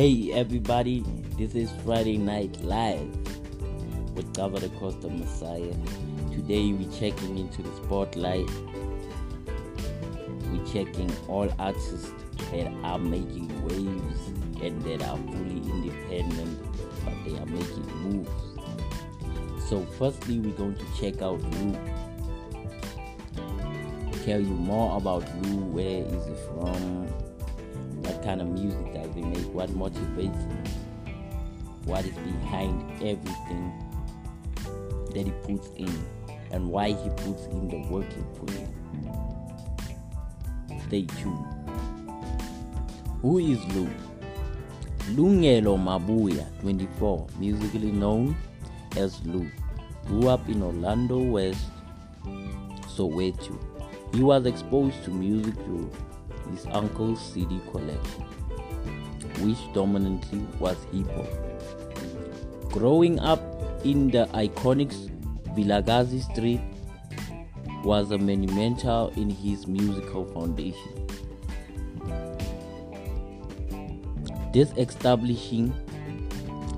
Hey everybody, this is Friday Night Live with Cover the Costa Messiah. Today we're checking into the spotlight. We're checking all artists that are making waves and that are fully independent, but they are making moves. So, firstly, we're going to check out Lou. Tell you more about Lou, where is he from, what kind of music does he make, what motivates him, what is behind everything that he puts in, and why he puts in the work he puts in. Stay tuned. Who is Lou? Lungelo Mabuya, 24, musically known as Lou, grew up in Orlando West, Soweto. He was exposed to music through his uncle's CD collection, which dominantly was hip hop. Growing up in the iconic Vilakazi Street was a monumental in his musical foundation. This establishing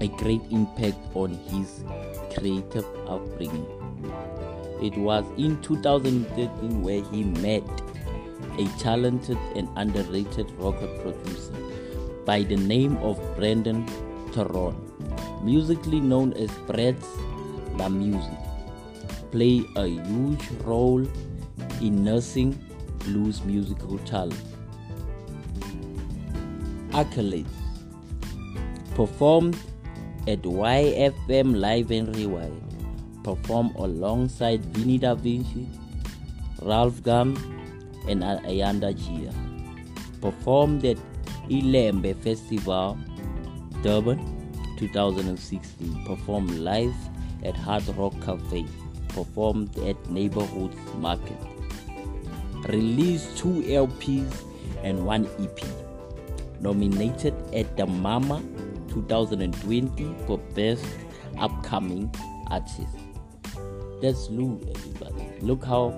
a great impact on his creative upbringing. It was in 2013 where he met a talented and underrated record producer by the name of Brendan Taron, musically known as Brett's La Music, play a huge role in nursing blues musical talent. Accolades performed at YFM Live and Rewind, performed alongside Vinny Da Vinci, Ralf Gum, and Ayanda Jiya. Performed at Ilembe Festival, Durban, 2016. Performed live at Hard Rock Cafe. Performed at Neighborhood Market. Released two LPs and one EP. Nominated at the Mama 2020 for Best Upcoming Artist. That's Lou, everybody. Look how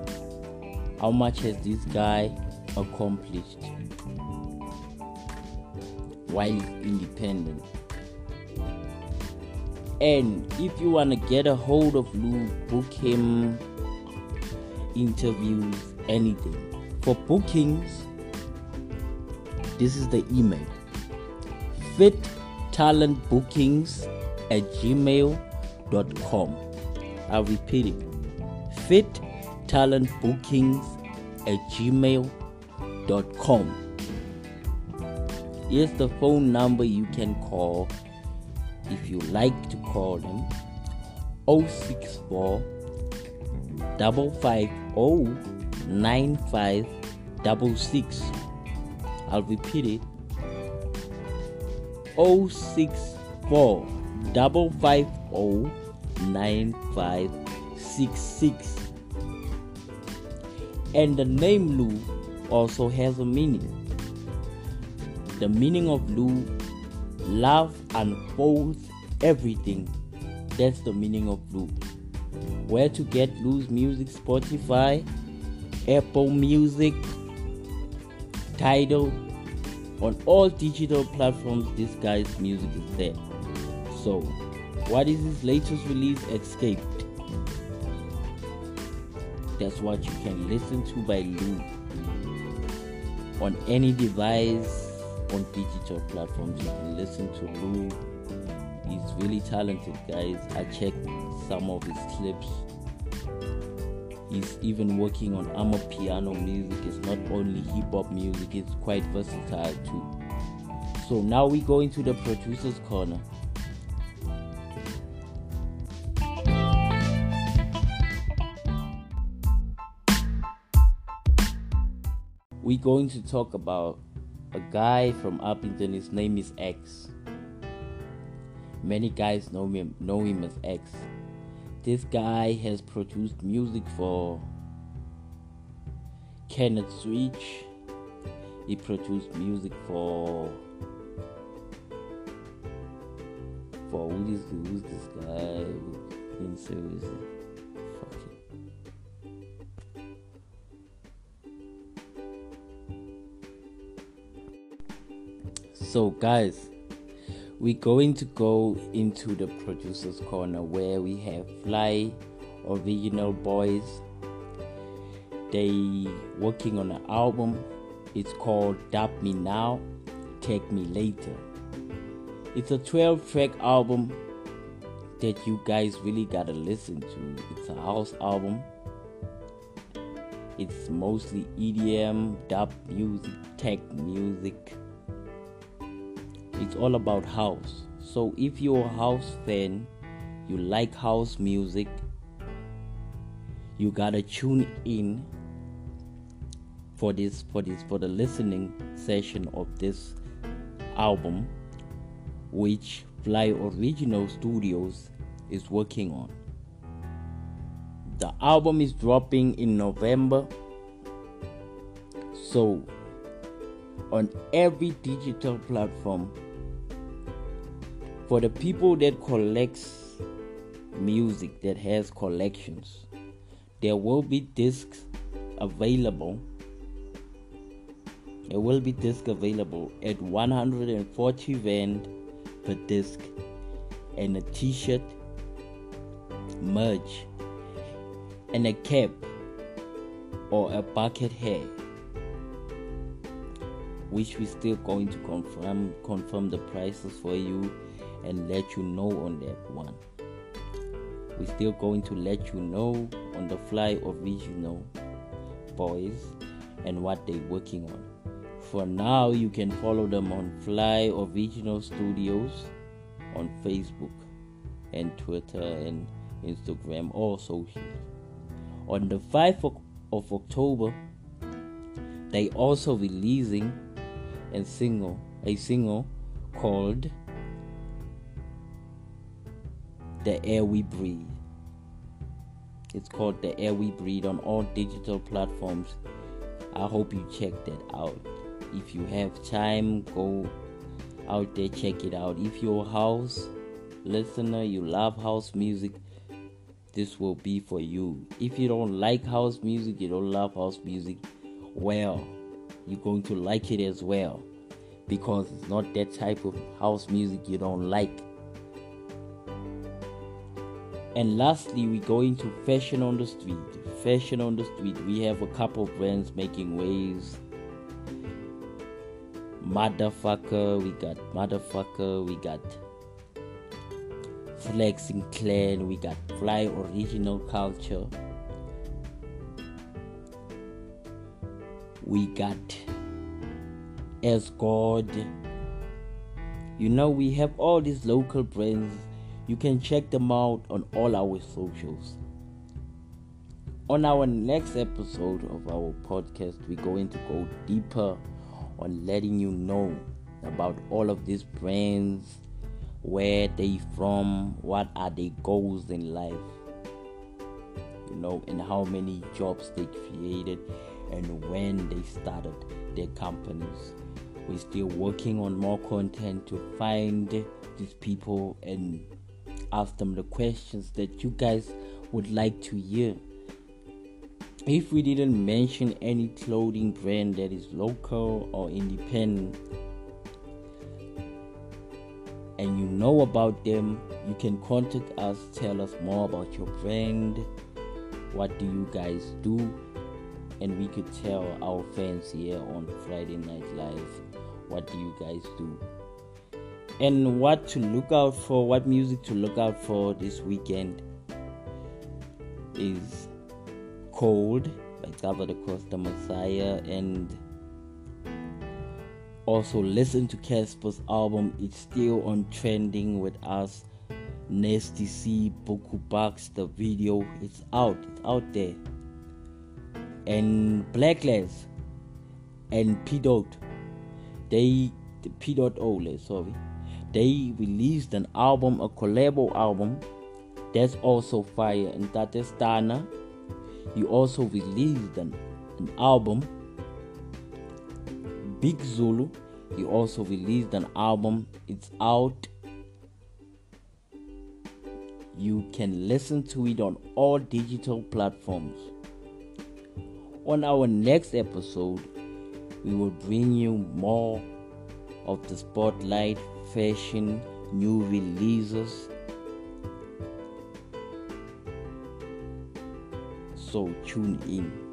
how much has this guy accomplished while he's independent. And if you want to get a hold of Lou, book him interviews, anything. For bookings, this is the email fit talentbookings at gmail.com. I'll repeat it fit talentbookings at gmail.com. Here's the phone number you can call if you like to call them 064 550 9566. I'll repeat it 064 550 9566. And the name Lou also has a meaning. The meaning of Lou, love unfolds everything. That's the meaning of Lou. Where to get Lou's music? Spotify, Apple Music, Tidal, on all digital platforms. This guy's music is there. So, what is his latest release? Escaped. That's what you can listen to by Lou on any device on digital platforms. You can listen to Lou. He's really talented, guys. I checked some of his clips. He's even working on amapiano music. It's not only hip hop music, it's quite versatile too. So now we go into the producer's corner. We're going to talk about a guy from Upington. His name is X. Many guys know him know him as X. This guy has produced music for Kenneth Switch. He produced music for for who is who's this guy? In So guys, we're going to go into the producer's corner where we have Fly Original Boys. They working on an album. It's called Dub Me Now, Take Me Later. It's a 12 track album that you guys really gotta listen to. It's a house album. It's mostly EDM, dub music, tech music. It's all about house. So if you're a house fan, you like house music, you gotta tune in for this for this for the listening session of this album which Fly Original Studios is working on. The album is dropping in November. So, on every digital platform, for the people that collects music that has collections, there will be discs available. There will be discs available at 140 rand per disc and a t-shirt merch and a cap or a bucket hat which we still going to confirm confirm the prices for you and let you know on that one. We're still going to let you know on the fly of original boys and what they're working on. For now you can follow them on fly original studios on facebook and twitter and instagram or social on the 5th of october they also releasing a single a single called the air we breathe. It's called the air we breathe on all digital platforms. I hope you check that out. If you have time go out there check it out. If you're a house listener you love house music this will be for you. If you don't like house music you don't love house music well you're going to like it as well. Because it's not that type of house music you don't like and lastly we go into fashion on the street. Fashion on the street we have a couple brands making waves. Motherfucker we got motherfucker we got flexing clan we got fly original culture. We got as god you know we have all these local brands you can check them out on all our socials on our next episode of our podcast we're going to go deeper on letting you know about all of these brands, where they from, what are their goals in life, you know, and how many jobs they created and when they started their companies. We're still working on more content to find these people and ask them the questions that you guys would like to hear. If we didn't mention any clothing brand that is local or independent and you know about them, you can contact us, tell us more about your brand, what do you guys do, and we could tell our fans here on Friday Night Live what do you guys do and what to look out for, what music to look out for this weekend is Cold by Gava the Costa Messiah and also listen to Cassper's album It's still on trending with us. Nasty C Bookoo Bucks the video it's out it's out there. And Blacklist and P Dot. They the P Dot O sorry they released an album a collabo album that's also fire and that is Dana he also released an, an album, Big Zulu. You also released an album. It's out. You can listen to it on all digital platforms. On our next episode, we will bring you more of the spotlight, fashion, new releases. So tune in.